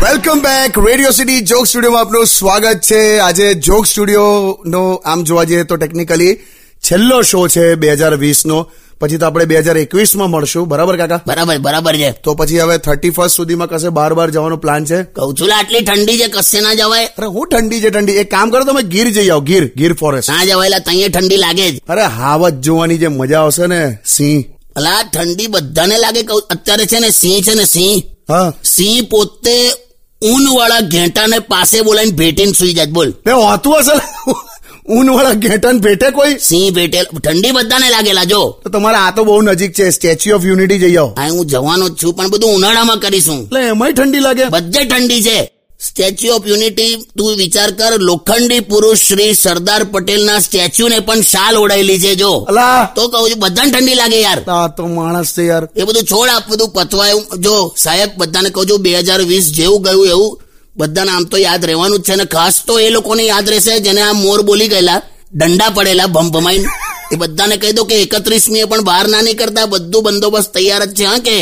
Welcome back Radio City joke સ્ટુડિયોમાં આપનું સ્વાગત છે આજે જોક સ્ટુડિયો નો આમ જોવા જઈએ તો ટેકનિકલી છેલ્લો શો છે બે હજાર વીસ નો પછી તો આપણે બે હજાર એકવીસમાં મળશું. બરાબર કાકા? બરાબર બરાબર છે. તો પછી હવે થર્ટી ફર્સ્ટ સુધીમાં કશે બાર બાર જવાનો પ્લાન છે? કઉ છું આટલી ઠંડી છે કશે ના જવાય. અરે હું ઠંડી છે ઠંડી. એક કામ કરો તમે ગીર જઈ આવો ગીર ગીર ફોરેસ્ટ ના જવાય તઈએ ઠંડી લાગે જ. અરે હાવત જોવાની જે મજા આવશે ને સિંહ. અલા ઠંડી બધાને લાગે કઉ અત્યારે છે ને સિંહ છે ને સિંહ. હા. સિંહ પોતે ઊન વાળા ઘેટાને પાસે બોલાવીને ભેટીને સુઈ જાય બોલ. બે હોતું હશે ઊન વાળા ઘેટન ભેટે કોઈ? સિંહ ભેટે. ઠંડી બધાને લાગેલા જો. તો તમારા આ તો બહુ નજીક છે સ્ટેચ્યુ ઓફ યુનિટી જઈ આવો. હું જવાનો જ છું પણ બધું ઉનાળામાં કરીશું. એટલે એમાંય ઠંડી લાગે? બધે ઠંડી છે. સ્ટેચ્યુ ઓફ યુનિટી તું વિચાર કર લોખંડી પુરુષ શ્રી સરદાર પટેલના સ્ટેચ્યુને પણ શાલ ઓડાયેલી છે જો. તો કહું છું બધાને ઠંડી લાગે યાર. આ તો માણસ છે યાર. એ બધું છોડ આપ બધું પતવાયું જો સાહેબ બધાને કહું છું બે હજાર વીસ જેવું ગયું એવું બધાને આમ તો યાદ રહેવાનું જ છે ને ખાસ તો એ લોકોને યાદ રહેશે જેને આ મોર બોલી ગયેલા, દંડા પડેલા ભમ ભમાઈને એ બધાને કહી દો કે એકત્રીસમીએ પણ બહાર ના નીકળતા, બધું બંદોબસ્ત તૈયાર જ છે, હા કે?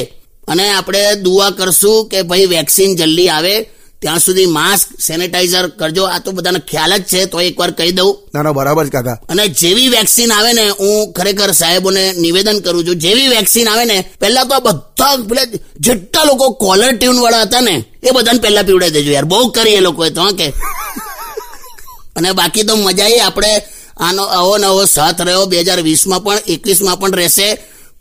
અને આપણે દુઆ કરશું કે ભાઈ વેક્સિન જલ્દી આવે. ત્યાં સુધી માસ્ક સેનેટાઈઝર કરજો. આ તો બધાને ખ્યાલ જ છે તો એકવાર કહી દઉં. ના ના બરાબર કાકા. અને જેવી વેક્સિન આવે ને હું ખરેખર સાહેબોને નિવેદન કરું છું જેવી વેક્સિન આવે ને પહેલા તો આ બધા પેલા જેટલા લોકો કોલર ટ્યુન વાળા હતા ને એ બધાને પહેલા પીવડાવી દેજો યાર. બહુ કરી એ લોકોએ તો કે. અને બાકી તો મજા એ આપણે આનો આવો નવો સાથ રહ્યો. બે હજાર વીસમાં પણ એકવીસમાં પણ રહેશે.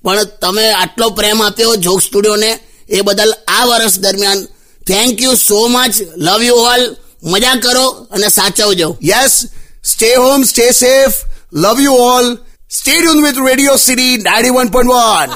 પણ તમે આટલો પ્રેમ આપ્યો જોક સ્ટુડિયોને એ બદલ આ વર્ષ દરમિયાન thank you so much love you all મજા કરો અને સાચવજો. Yes stay home stay safe love you all stay tune with Radio City ninety one point one